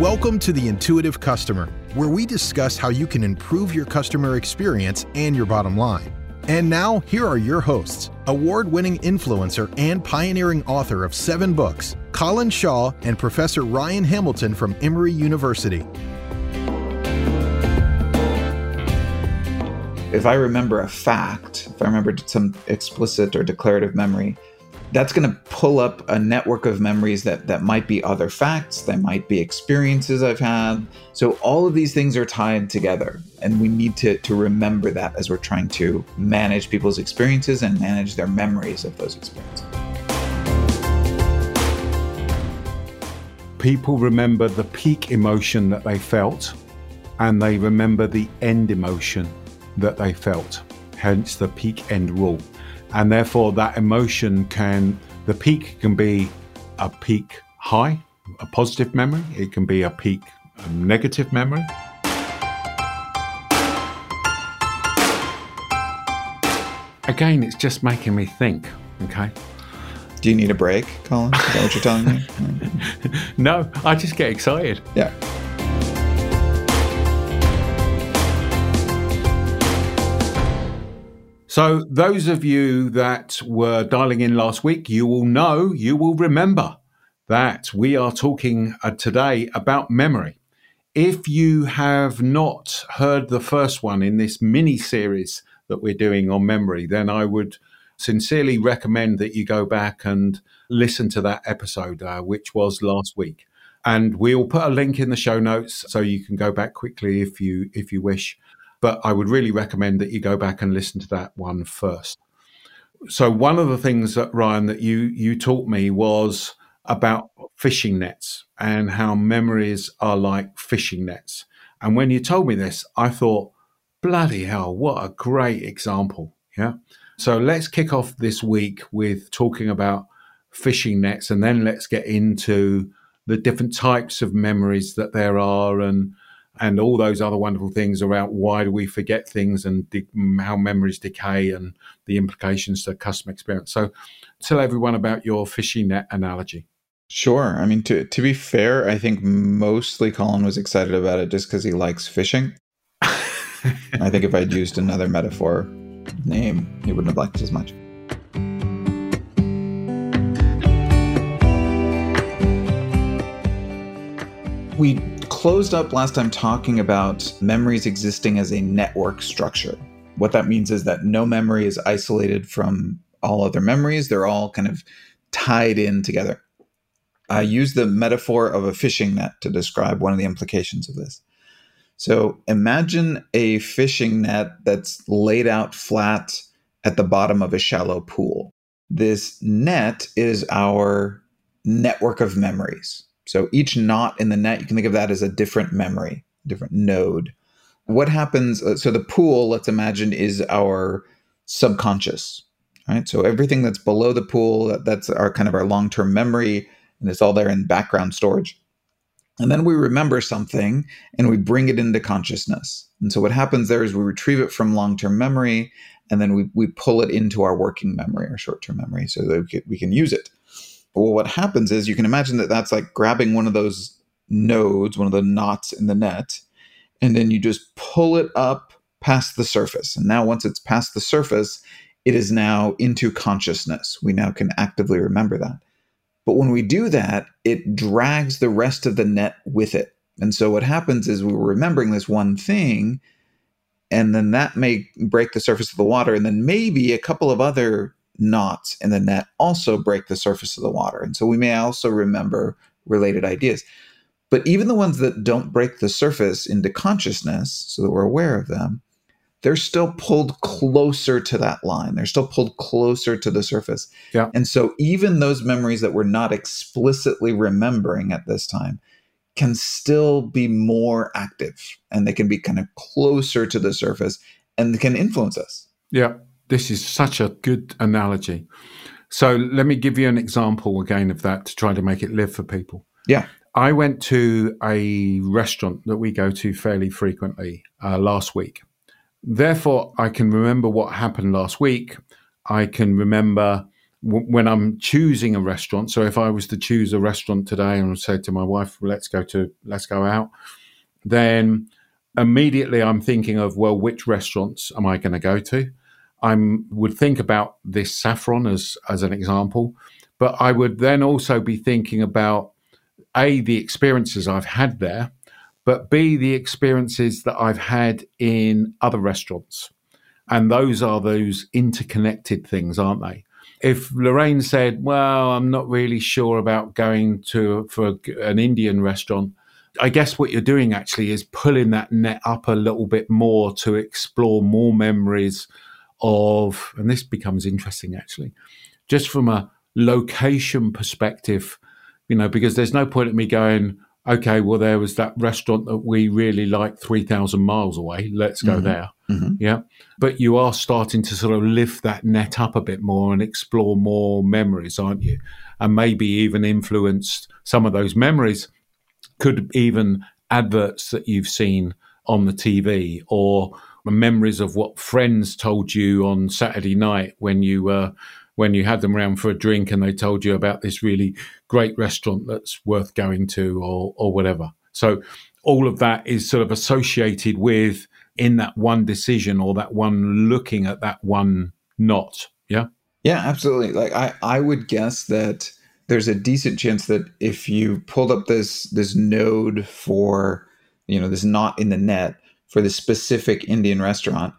Welcome to the Intuitive Customer, where we discuss how you can improve your customer experience and your bottom line. And now, here are your hosts award winning influencer and pioneering author of seven books, Colin Shaw and Professor Ryan Hamilton from Emory University. If I remember a fact, if I remember some explicit or declarative memory, that's going to pull up a network of memories that that might be other facts that might be experiences i've had. So all of these things are tied together and we need to to remember that as we're trying to manage people's experiences and manage their memories of those experiences. People remember the peak emotion that they felt and they remember the end emotion that they felt hence the peak end rule and therefore that emotion can the peak can be a peak high a positive memory. It can be a peak a negative memory. Again it's just making me think okay? Do you need a break colin? Is that what you're telling me? No i just get excited. Yeah So, those of you that were dialing in last week, you will know, you will remember that we are talking uh, today about memory. If you have not heard the first one in this mini series that we're doing on memory, then I would sincerely recommend that you go back and listen to that episode, uh, which was last week. And we'll put a link in the show notes so you can go back quickly if you if you wish. But I would really recommend that you go back and listen to that one first. So one of the things that Ryan that you you taught me was about fishing nets and how memories are like fishing nets. And when you told me this, I thought, bloody hell, what a great example. Yeah. So let's kick off this week with talking about fishing nets and then let's get into the different types of memories that there are and and all those other wonderful things around why do we forget things and de- how memories decay and the implications to customer experience. So, tell everyone about your fishing net analogy. Sure. I mean, to to be fair, I think mostly Colin was excited about it just because he likes fishing. I think if I'd used another metaphor name, he wouldn't have liked it as much. We closed up last time talking about memories existing as a network structure. What that means is that no memory is isolated from all other memories, they're all kind of tied in together. I use the metaphor of a fishing net to describe one of the implications of this. So imagine a fishing net that's laid out flat at the bottom of a shallow pool. This net is our network of memories. So each knot in the net, you can think of that as a different memory, different node. What happens? Uh, so the pool, let's imagine, is our subconscious, right? So everything that's below the pool, that's our kind of our long term memory, and it's all there in background storage. And then we remember something and we bring it into consciousness. And so what happens there is we retrieve it from long term memory and then we, we pull it into our working memory, our short term memory, so that we can, we can use it. Well, what happens is you can imagine that that's like grabbing one of those nodes, one of the knots in the net, and then you just pull it up past the surface. And now, once it's past the surface, it is now into consciousness. We now can actively remember that. But when we do that, it drags the rest of the net with it. And so what happens is we are remembering this one thing, and then that may break the surface of the water, and then maybe a couple of other knots in the net also break the surface of the water. And so we may also remember related ideas. But even the ones that don't break the surface into consciousness, so that we're aware of them, they're still pulled closer to that line. They're still pulled closer to the surface. Yeah. And so even those memories that we're not explicitly remembering at this time can still be more active and they can be kind of closer to the surface and can influence us. Yeah. This is such a good analogy. So let me give you an example again of that to try to make it live for people. Yeah. I went to a restaurant that we go to fairly frequently uh, last week. Therefore, I can remember what happened last week. I can remember w- when I'm choosing a restaurant. So if I was to choose a restaurant today and say to my wife, "Let's go to let's go out," then immediately I'm thinking of well, which restaurants am I going to go to? I would think about this saffron as as an example, but I would then also be thinking about a the experiences I've had there, but b the experiences that I've had in other restaurants, and those are those interconnected things, aren't they? If Lorraine said, "Well, I'm not really sure about going to for an Indian restaurant," I guess what you're doing actually is pulling that net up a little bit more to explore more memories of, and this becomes interesting actually, just from a location perspective, you know, because there's no point in me going, okay, well, there was that restaurant that we really liked 3,000 miles away. Let's go mm-hmm. there. Mm-hmm. Yeah. But you are starting to sort of lift that net up a bit more and explore more memories, aren't you? And maybe even influence some of those memories could even adverts that you've seen on the TV or memories of what friends told you on Saturday night when you were. Uh, when you had them around for a drink and they told you about this really great restaurant that's worth going to or or whatever. So all of that is sort of associated with in that one decision or that one looking at that one knot. Yeah. Yeah, absolutely. Like I, I would guess that there's a decent chance that if you pulled up this this node for you know this knot in the net for the specific Indian restaurant,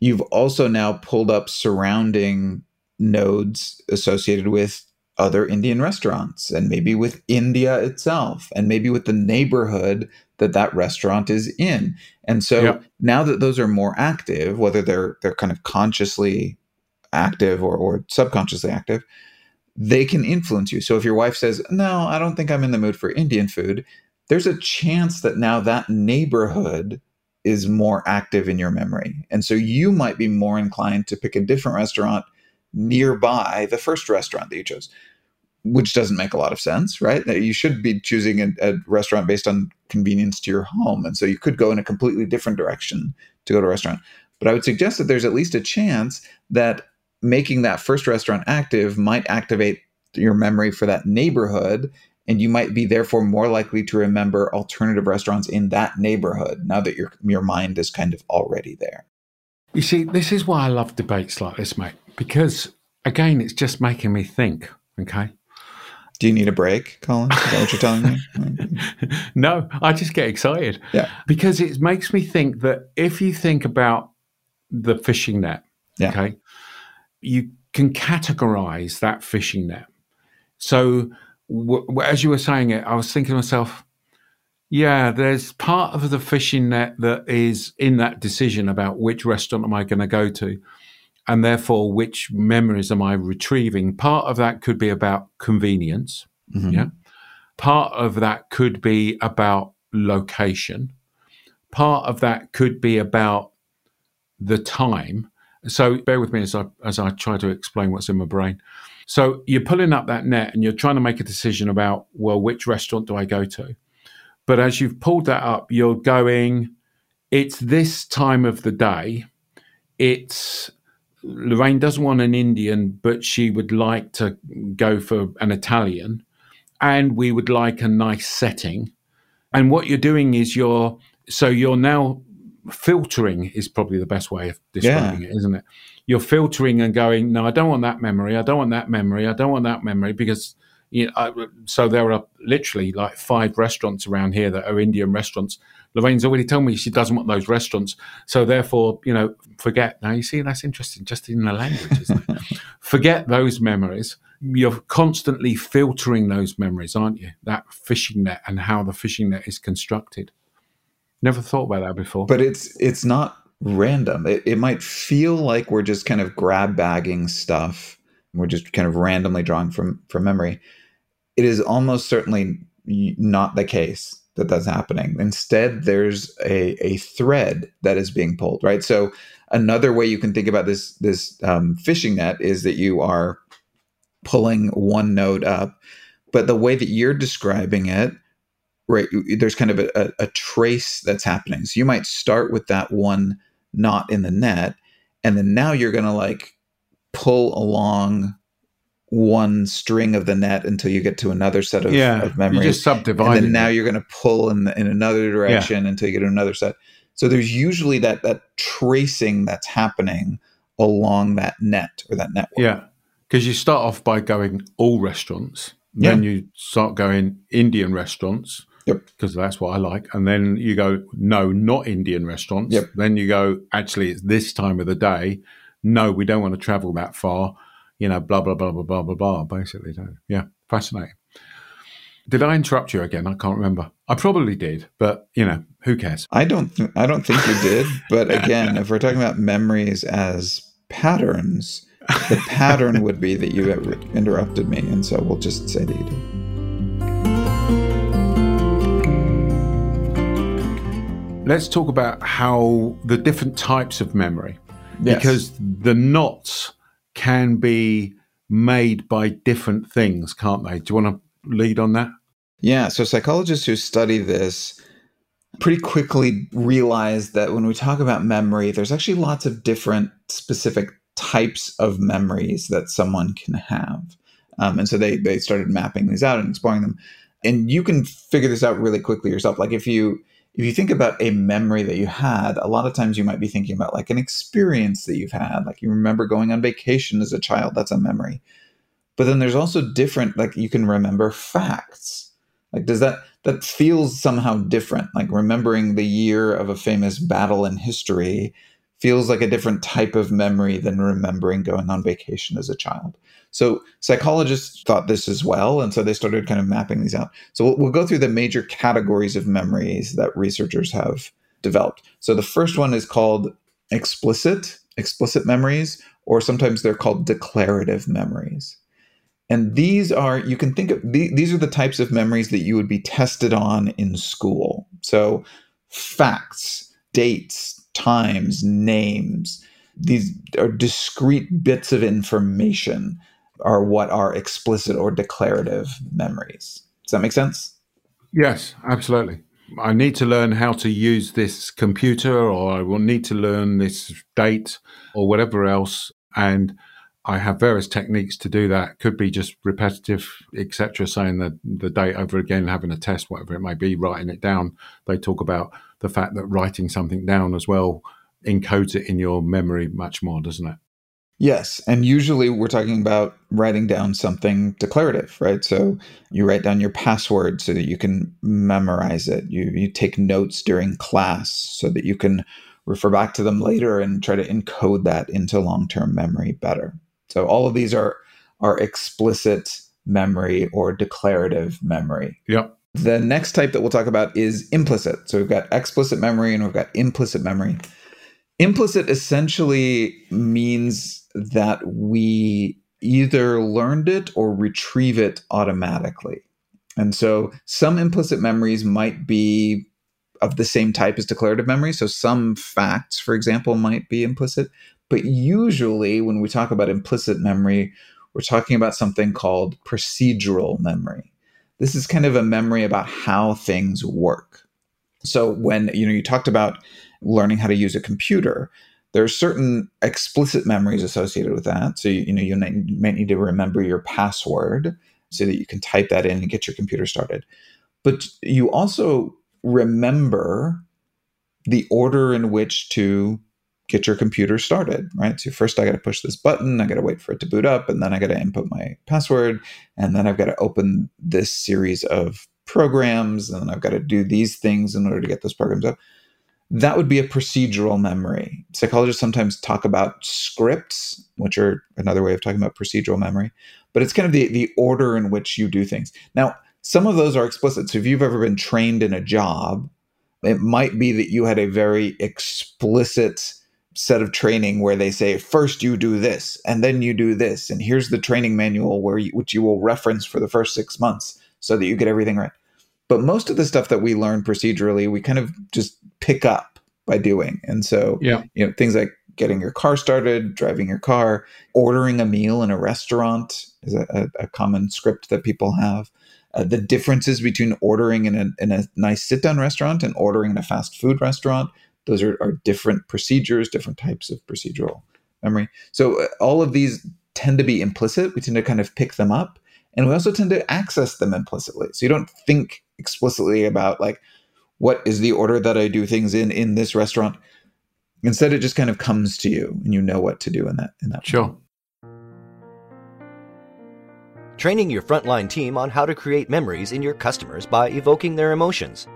you've also now pulled up surrounding nodes associated with other Indian restaurants and maybe with India itself and maybe with the neighborhood that that restaurant is in. And so yep. now that those are more active, whether they're they're kind of consciously active or, or subconsciously active, they can influence you. So if your wife says, "No, I don't think I'm in the mood for Indian food," there's a chance that now that neighborhood is more active in your memory. And so you might be more inclined to pick a different restaurant nearby the first restaurant that you chose, which doesn't make a lot of sense, right? You should be choosing a, a restaurant based on convenience to your home. And so you could go in a completely different direction to go to a restaurant. But I would suggest that there's at least a chance that making that first restaurant active might activate your memory for that neighborhood and you might be therefore more likely to remember alternative restaurants in that neighborhood now that your your mind is kind of already there. You see, this is why I love debates like this, mate, because again, it's just making me think. Okay. Do you need a break, Colin? Is that what you're telling me? no, I just get excited. Yeah. Because it makes me think that if you think about the fishing net, yeah. okay, you can categorize that fishing net. So, w- as you were saying it, I was thinking to myself, yeah, there's part of the fishing net that is in that decision about which restaurant am I going to go to, and therefore which memories am I retrieving. Part of that could be about convenience. Mm-hmm. Yeah. Part of that could be about location. Part of that could be about the time. So bear with me as I as I try to explain what's in my brain. So you're pulling up that net and you're trying to make a decision about well, which restaurant do I go to? But as you've pulled that up, you're going, it's this time of the day. It's Lorraine doesn't want an Indian, but she would like to go for an Italian. And we would like a nice setting. And what you're doing is you're, so you're now filtering, is probably the best way of describing yeah. it, isn't it? You're filtering and going, no, I don't want that memory. I don't want that memory. I don't want that memory because you know, I, so there are literally like five restaurants around here that are Indian restaurants. Lorraine's already told me she doesn't want those restaurants. So therefore, you know, forget. Now you see, that's interesting, just in the language, isn't it? forget those memories. You're constantly filtering those memories, aren't you? That fishing net and how the fishing net is constructed. Never thought about that before. But it's it's not random. It, it might feel like we're just kind of grab bagging stuff we're just kind of randomly drawing from from memory it is almost certainly not the case that that's happening instead there's a, a thread that is being pulled right so another way you can think about this this um, fishing net is that you are pulling one node up but the way that you're describing it right there's kind of a, a trace that's happening so you might start with that one knot in the net and then now you're going to like pull along one string of the net until you get to another set of, yeah, of memories. You just subdivide. And then now you're going to pull in the, in another direction yeah. until you get to another set. So there's usually that that tracing that's happening along that net or that network. Yeah, because you start off by going all restaurants, yeah. then you start going Indian restaurants. Yep. Because that's what I like. And then you go, no, not Indian restaurants. Yep. Then you go, actually, it's this time of the day. No, we don't want to travel that far. You know, blah, blah, blah, blah, blah, blah, blah, basically. Yeah, fascinating. Did I interrupt you again? I can't remember. I probably did, but you know, who cares? I don't. Th- I don't think you did. But again, if we're talking about memories as patterns, the pattern would be that you interrupted me, and so we'll just say that you did. Let's talk about how the different types of memory, yes. because the knots can be made by different things, can't they? Do you want to lead on that? Yeah. So psychologists who study this pretty quickly realize that when we talk about memory, there's actually lots of different specific types of memories that someone can have. Um, and so they they started mapping these out and exploring them. And you can figure this out really quickly yourself. Like if you if you think about a memory that you had, a lot of times you might be thinking about like an experience that you've had. Like you remember going on vacation as a child, that's a memory. But then there's also different, like you can remember facts. Like, does that, that feels somehow different? Like remembering the year of a famous battle in history feels like a different type of memory than remembering going on vacation as a child. So psychologists thought this as well, and so they started kind of mapping these out. So we'll, we'll go through the major categories of memories that researchers have developed. So the first one is called explicit, explicit memories, or sometimes they're called declarative memories. And these are, you can think of, these are the types of memories that you would be tested on in school. So facts, dates, times, names, these are discrete bits of information are what are explicit or declarative memories. Does that make sense? Yes, absolutely. I need to learn how to use this computer, or I will need to learn this date, or whatever else. And I have various techniques to do that. Could be just repetitive, etc. Saying the the date over again, having a test, whatever it may be, writing it down. They talk about the fact that writing something down as well encodes it in your memory much more, doesn't it? Yes. And usually we're talking about writing down something declarative, right? So you write down your password so that you can memorize it. You, you take notes during class so that you can refer back to them later and try to encode that into long term memory better. So all of these are, are explicit memory or declarative memory. Yep. The next type that we'll talk about is implicit. So we've got explicit memory and we've got implicit memory. Implicit essentially means that we either learned it or retrieve it automatically. And so some implicit memories might be of the same type as declarative memory. So some facts, for example, might be implicit. But usually when we talk about implicit memory, we're talking about something called procedural memory. This is kind of a memory about how things work. So when you know you talked about learning how to use a computer, there are certain explicit memories associated with that. So you, you know you might need to remember your password so that you can type that in and get your computer started. But you also remember the order in which to get your computer started, right? So first I got to push this button, I got to wait for it to boot up, and then I got to input my password, and then I've got to open this series of programs, and then I've got to do these things in order to get those programs up. That would be a procedural memory. Psychologists sometimes talk about scripts, which are another way of talking about procedural memory, but it's kind of the, the order in which you do things. Now, some of those are explicit. So if you've ever been trained in a job, it might be that you had a very explicit set of training where they say first you do this and then you do this and here's the training manual where you, which you will reference for the first 6 months so that you get everything right. But most of the stuff that we learn procedurally, we kind of just pick up by doing. And so, yeah. you know, things like getting your car started, driving your car, ordering a meal in a restaurant is a, a, common script that people have. Uh, the differences between ordering in a, in a nice sit down restaurant and ordering in a fast food restaurant those are, are different procedures, different types of procedural memory. So uh, all of these tend to be implicit. We tend to kind of pick them up. And we also tend to access them implicitly. So you don't think explicitly about like, what is the order that I do things in in this restaurant? Instead, it just kind of comes to you and you know what to do in that in that. Sure. Training your frontline team on how to create memories in your customers by evoking their emotions.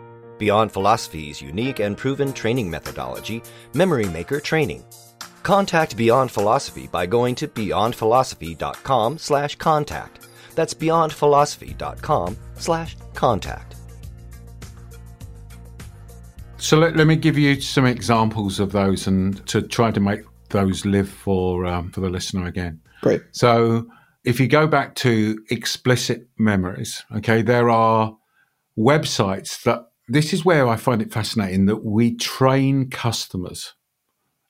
Beyond Philosophy's unique and proven training methodology, Memory Maker Training. Contact Beyond Philosophy by going to beyondphilosophy.com slash contact. That's beyondphilosophy.com slash contact. So let, let me give you some examples of those and to try to make those live for um, for the listener again. Great. So if you go back to explicit memories, okay, there are websites that this is where I find it fascinating that we train customers,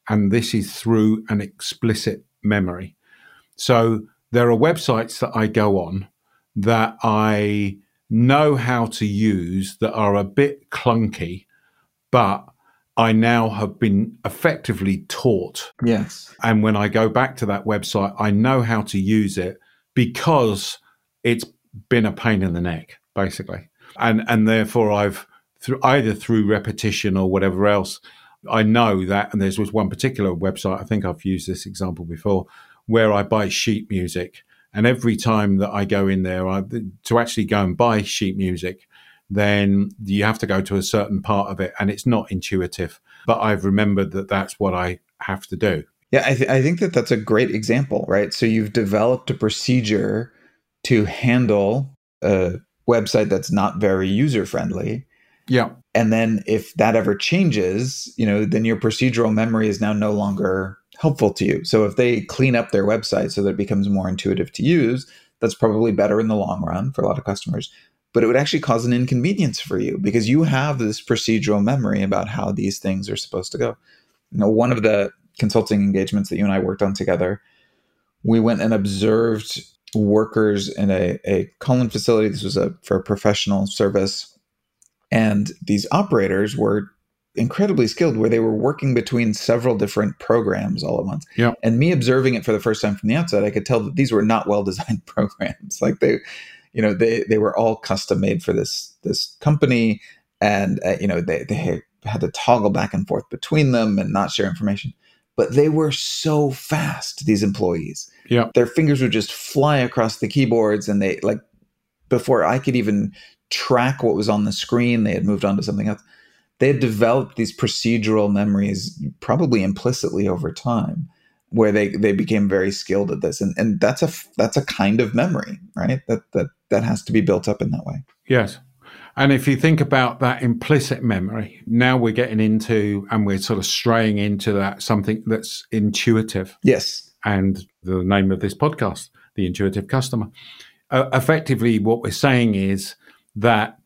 and this is through an explicit memory. So there are websites that I go on that I know how to use that are a bit clunky, but I now have been effectively taught. Yes. And when I go back to that website, I know how to use it because it's been a pain in the neck, basically. And and therefore I've through either through repetition or whatever else, I know that, and there's was one particular website, I think I've used this example before, where I buy sheet music. And every time that I go in there, I, to actually go and buy sheet music, then you have to go to a certain part of it, and it's not intuitive. But I've remembered that that's what I have to do. Yeah, I, th- I think that that's a great example, right? So you've developed a procedure to handle a website that's not very user friendly yeah. And then if that ever changes, you know, then your procedural memory is now no longer helpful to you. So if they clean up their website so that it becomes more intuitive to use, that's probably better in the long run for a lot of customers. But it would actually cause an inconvenience for you because you have this procedural memory about how these things are supposed to go. You know, one of the consulting engagements that you and I worked on together, we went and observed workers in a, a Cullen facility. This was a for a professional service and these operators were incredibly skilled where they were working between several different programs all at once. And me observing it for the first time from the outside, I could tell that these were not well designed programs. Like they, you know, they they were all custom made for this this company, and uh, you know they they had to toggle back and forth between them and not share information. But they were so fast. These employees, yeah, their fingers would just fly across the keyboards, and they like before I could even track what was on the screen. They had moved on to something else. They had developed these procedural memories, probably implicitly over time, where they they became very skilled at this. And and that's a that's a kind of memory, right? That that that has to be built up in that way. Yes. And if you think about that implicit memory, now we're getting into and we're sort of straying into that something that's intuitive. Yes. And the name of this podcast, The Intuitive Customer. Uh, effectively, what we're saying is that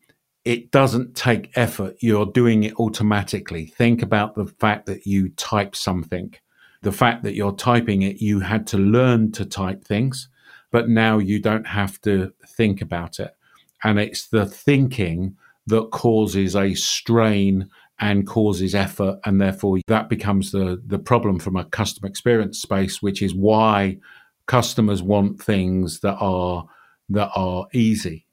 it doesn't take effort. You're doing it automatically. Think about the fact that you type something, the fact that you're typing it, you had to learn to type things, but now you don't have to think about it. And it's the thinking that causes a strain and causes effort. And therefore, that becomes the, the problem from a customer experience space, which is why customers want things that are that are easy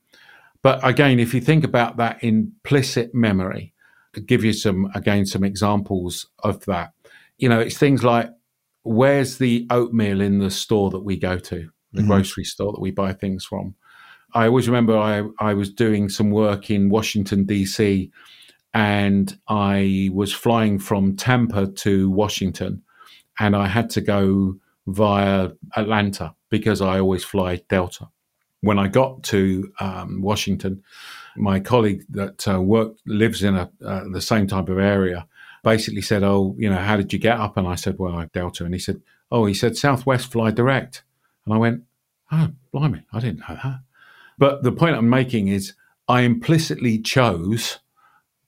but again, if you think about that implicit memory, I'll give you some, again, some examples of that. You know, it's things like where's the oatmeal in the store that we go to, the mm-hmm. grocery store that we buy things from? I always remember I, I was doing some work in Washington, D.C., and I was flying from Tampa to Washington, and I had to go via Atlanta because I always fly Delta when I got to um, Washington, my colleague that uh, worked lives in a, uh, the same type of area basically said, "Oh, you know, how did you get up?" And I said, "Well, I Delta." And he said, "Oh, he said Southwest fly direct." And I went, "Oh, blimey, I didn't know that." But the point I'm making is, I implicitly chose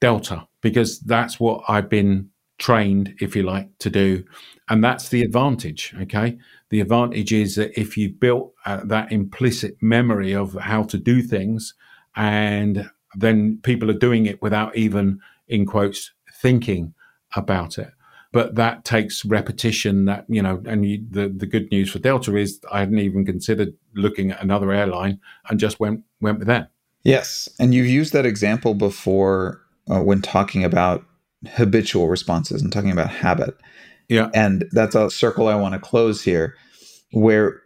Delta because that's what I've been trained, if you like, to do. And that's the advantage. Okay. The advantage is that if you've built uh, that implicit memory of how to do things, and then people are doing it without even, in quotes, thinking about it, but that takes repetition that you know and you, the the good news for delta is i hadn't even considered looking at another airline and just went went with that. yes and you've used that example before uh, when talking about habitual responses and talking about habit yeah and that's a circle i want to close here where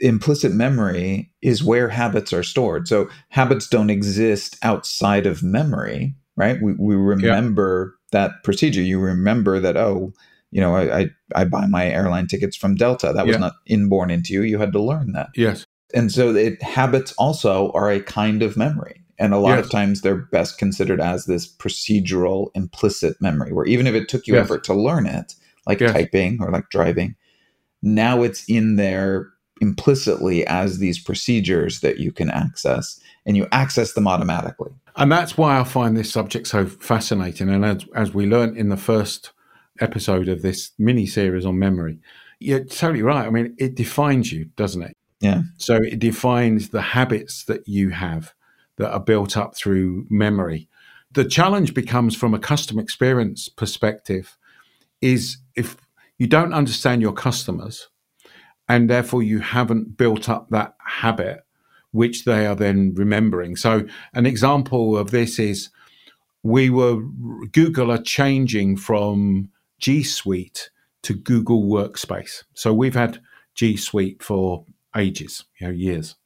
implicit memory is where habits are stored so habits don't exist outside of memory right we, we remember that procedure. You remember that, oh, you know, I, I, I buy my airline tickets from Delta. That was yeah. not inborn into you. You had to learn that. Yes. And so it, habits also are a kind of memory. And a lot yes. of times they're best considered as this procedural implicit memory, where even if it took you yes. effort to learn it, like yes. typing or like driving, now it's in there implicitly as these procedures that you can access and you access them automatically. And that's why I find this subject so fascinating. And as, as we learned in the first episode of this mini series on memory, you're totally right. I mean, it defines you, doesn't it? Yeah. So it defines the habits that you have that are built up through memory. The challenge becomes from a customer experience perspective is if you don't understand your customers and therefore you haven't built up that habit which they are then remembering. So, an example of this is we were, Google are changing from G Suite to Google Workspace. So, we've had G Suite for ages, you know, years.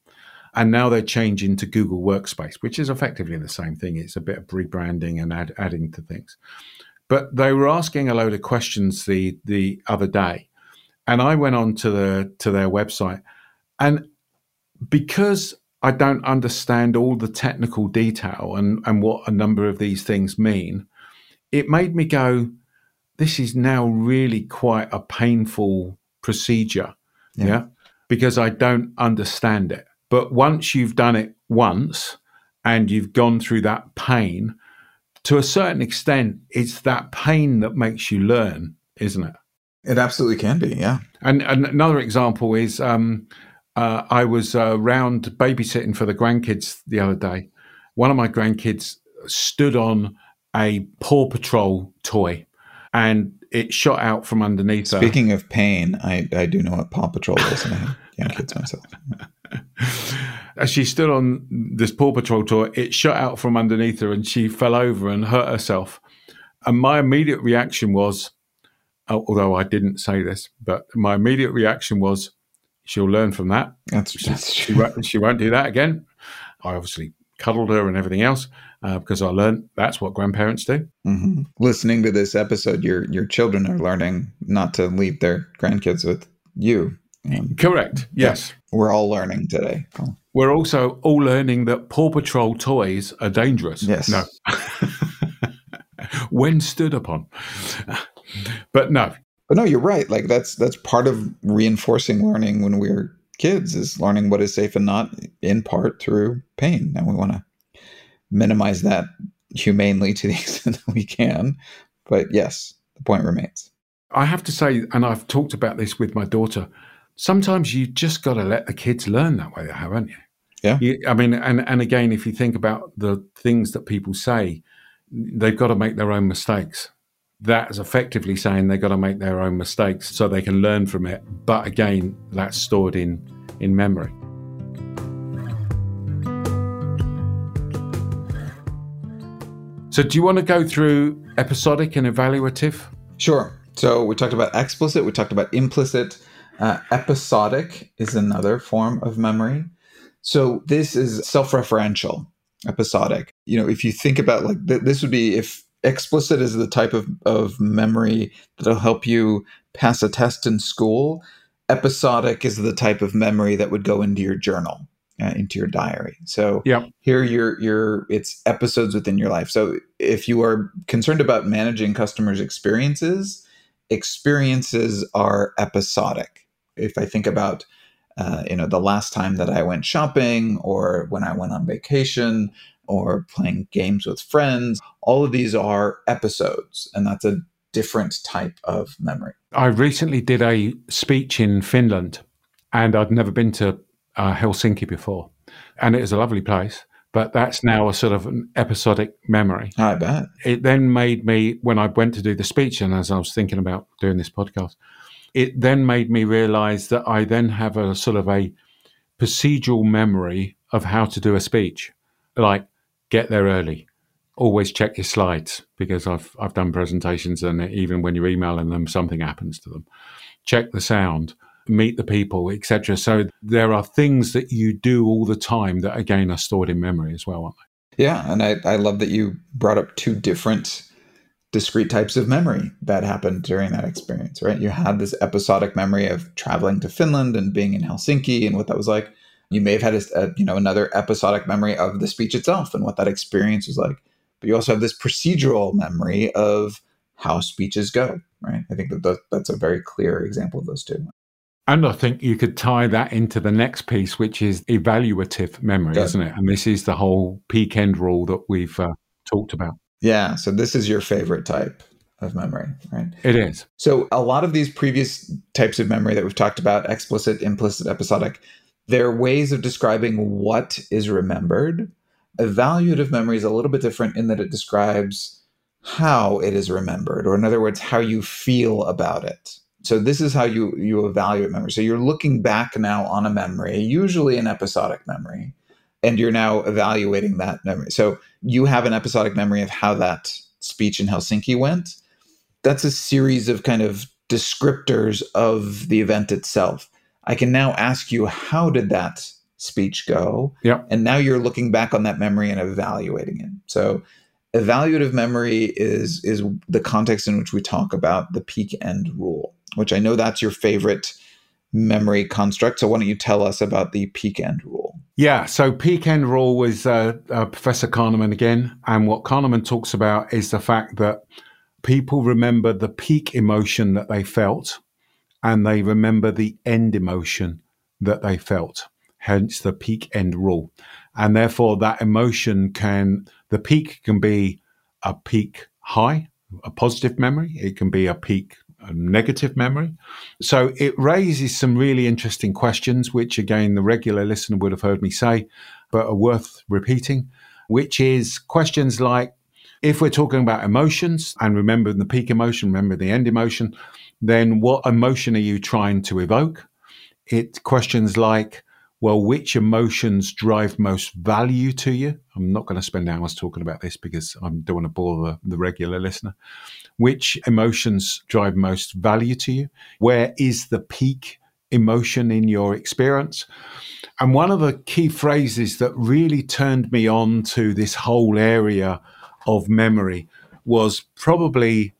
And now they're changing to Google Workspace, which is effectively the same thing. It's a bit of rebranding and add, adding to things. But they were asking a load of questions the the other day, and I went on to the to their website, and because I don't understand all the technical detail and, and what a number of these things mean, it made me go, this is now really quite a painful procedure. Yeah. yeah. Because I don't understand it. But once you've done it once and you've gone through that pain, to a certain extent, it's that pain that makes you learn, isn't it? It absolutely can be, yeah. And, and another example is um, uh, I was uh, round babysitting for the grandkids the other day. One of my grandkids stood on a Paw Patrol toy and it shot out from underneath Speaking her. of pain, I, I do know what Paw Patrol is, I have young kids myself. As she stood on this Paw Patrol toy, it shot out from underneath her and she fell over and hurt herself. And my immediate reaction was, although I didn't say this, but my immediate reaction was, she'll learn from that. That's, that's she, won't, she won't do that again. I obviously cuddled her and everything else uh, because I learned that's what grandparents do. Mm-hmm. Listening to this episode, your your children are learning not to leave their grandkids with you. Correct. Yes, we're all learning today. Cool. We're also all learning that Paw Patrol toys are dangerous. Yes. No. when stood upon. But no, but no, you're right. Like that's that's part of reinforcing learning when we're kids is learning what is safe and not in part through pain. And we want to minimize that humanely to the extent that we can. But yes, the point remains. I have to say, and I've talked about this with my daughter, sometimes you just got to let the kids learn that way, haven't you? Yeah. You, I mean, and, and again, if you think about the things that people say, they've got to make their own mistakes that's effectively saying they've got to make their own mistakes so they can learn from it. But again, that's stored in, in memory. So, do you want to go through episodic and evaluative? Sure. So, we talked about explicit, we talked about implicit. Uh, episodic is another form of memory. So, this is self referential, episodic. You know, if you think about like th- this would be if explicit is the type of, of memory that'll help you pass a test in school. Episodic is the type of memory that would go into your journal, uh, into your diary. So yep. here you're you're it's episodes within your life. So if you are concerned about managing customers' experiences, experiences are episodic. If I think about uh, you know the last time that I went shopping or when I went on vacation or playing games with friends. All of these are episodes, and that's a different type of memory. I recently did a speech in Finland, and I'd never been to uh, Helsinki before. And it was a lovely place, but that's now a sort of an episodic memory. I bet. It then made me, when I went to do the speech, and as I was thinking about doing this podcast, it then made me realize that I then have a sort of a procedural memory of how to do a speech, like get there early, always check your slides because I've I've done presentations and even when you're emailing them, something happens to them. Check the sound, meet the people, etc. So there are things that you do all the time that again are stored in memory as well, aren't they? Yeah, and I, I love that you brought up two different discrete types of memory that happened during that experience, right? You had this episodic memory of traveling to Finland and being in Helsinki and what that was like. You may have had a, a, you know another episodic memory of the speech itself and what that experience was like. But you also have this procedural memory of how speeches go, right? I think that that's a very clear example of those two. And I think you could tie that into the next piece, which is evaluative memory, Good. isn't it? And this is the whole peak end rule that we've uh, talked about. Yeah. So this is your favorite type of memory, right? It is. So a lot of these previous types of memory that we've talked about, explicit, implicit, episodic, they're ways of describing what is remembered. Evaluative memory is a little bit different in that it describes how it is remembered, or in other words, how you feel about it. So this is how you you evaluate memory. So you're looking back now on a memory, usually an episodic memory, and you're now evaluating that memory. So you have an episodic memory of how that speech in Helsinki went. That's a series of kind of descriptors of the event itself. I can now ask you, how did that speech go? Yeah. And now you're looking back on that memory and evaluating it. So evaluative memory is is the context in which we talk about the peak end rule, which I know that's your favorite memory construct. So why don't you tell us about the peak end rule? Yeah, so peak end rule was uh, uh, Professor Kahneman again, and what Kahneman talks about is the fact that people remember the peak emotion that they felt, and they remember the end emotion that they felt. Hence the peak end rule, and therefore that emotion can the peak can be a peak high, a positive memory. It can be a peak negative memory. So it raises some really interesting questions, which again, the regular listener would have heard me say, but are worth repeating, which is questions like if we're talking about emotions and remembering the peak emotion, remember the end emotion, then what emotion are you trying to evoke? It questions like, well, which emotions drive most value to you? I'm not going to spend hours talking about this because I don't want to bore the, the regular listener. Which emotions drive most value to you? Where is the peak emotion in your experience? And one of the key phrases that really turned me on to this whole area of memory was probably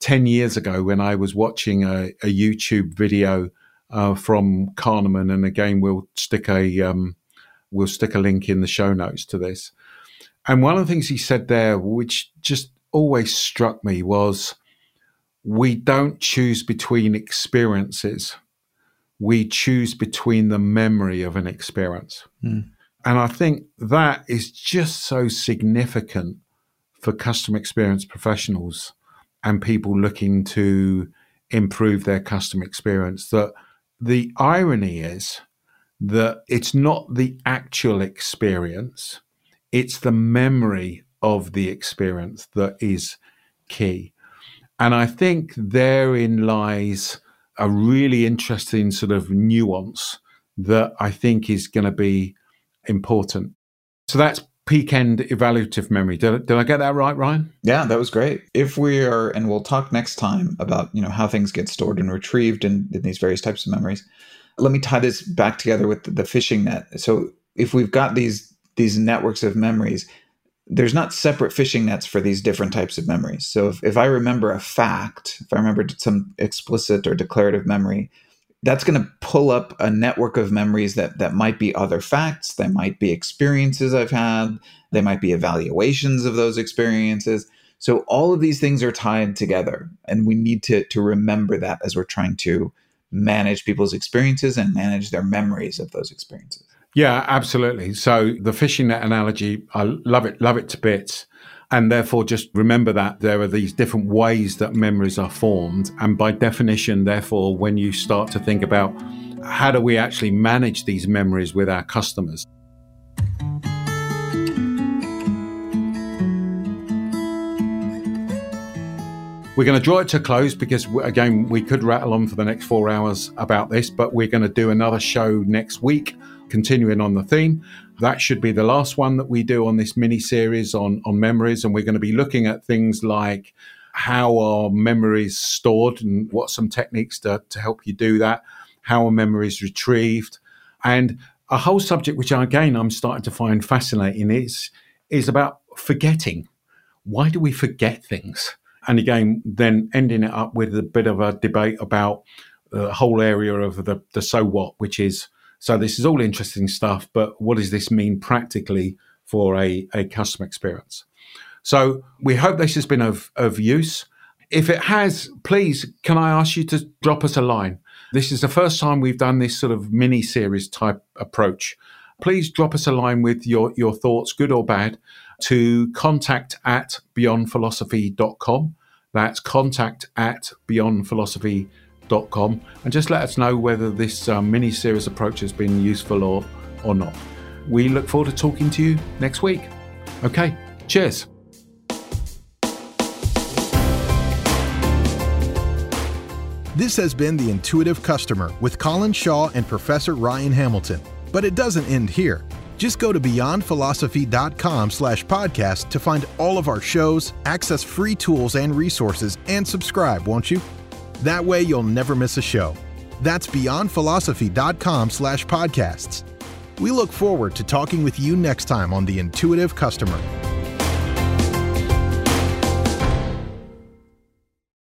10 years ago when I was watching a, a YouTube video uh, from Kahneman. And again, we'll stick a, um, we'll stick a link in the show notes to this. And one of the things he said there, which just always struck me was we don't choose between experiences. We choose between the memory of an experience. Mm. And I think that is just so significant for customer experience professionals and people looking to improve their customer experience. That the irony is that it's not the actual experience, it's the memory of the experience that is key. And I think therein lies a really interesting sort of nuance that I think is going to be important. So that's peak end evaluative memory. Did, did I get that right, Ryan? Yeah, that was great. If we are, and we'll talk next time about you know how things get stored and retrieved in, in these various types of memories. Let me tie this back together with the, the fishing net. So if we've got these these networks of memories, there's not separate fishing nets for these different types of memories. So if, if I remember a fact, if I remember some explicit or declarative memory, that's going to pull up a network of memories that that might be other facts, that might be experiences I've had, they might be evaluations of those experiences. So all of these things are tied together, and we need to to remember that as we're trying to manage people's experiences and manage their memories of those experiences. Yeah, absolutely. So the fishing net analogy, I love it, love it to bits. And therefore, just remember that there are these different ways that memories are formed. And by definition, therefore, when you start to think about how do we actually manage these memories with our customers, We're going to draw it to a close because, again, we could rattle on for the next four hours about this, but we're going to do another show next week continuing on the theme. That should be the last one that we do on this mini series on, on memories. And we're going to be looking at things like how are memories stored and what some techniques to, to help you do that, how are memories retrieved, and a whole subject which again I'm starting to find fascinating is is about forgetting. Why do we forget things? And again, then ending it up with a bit of a debate about the whole area of the, the so what, which is so this is all interesting stuff, but what does this mean practically for a, a customer experience? So we hope this has been of, of use. If it has, please, can I ask you to drop us a line? This is the first time we've done this sort of mini series type approach. Please drop us a line with your, your thoughts, good or bad, to contact at beyondphilosophy.com. That's contact at beyondphilosophy.com. And just let us know whether this uh, mini series approach has been useful or, or not. We look forward to talking to you next week. Okay, cheers. This has been The Intuitive Customer with Colin Shaw and Professor Ryan Hamilton. But it doesn't end here. Just go to beyondphilosophy.com slash podcast to find all of our shows, access free tools and resources, and subscribe, won't you? That way you'll never miss a show. That's beyondphilosophy.com slash podcasts. We look forward to talking with you next time on The Intuitive Customer.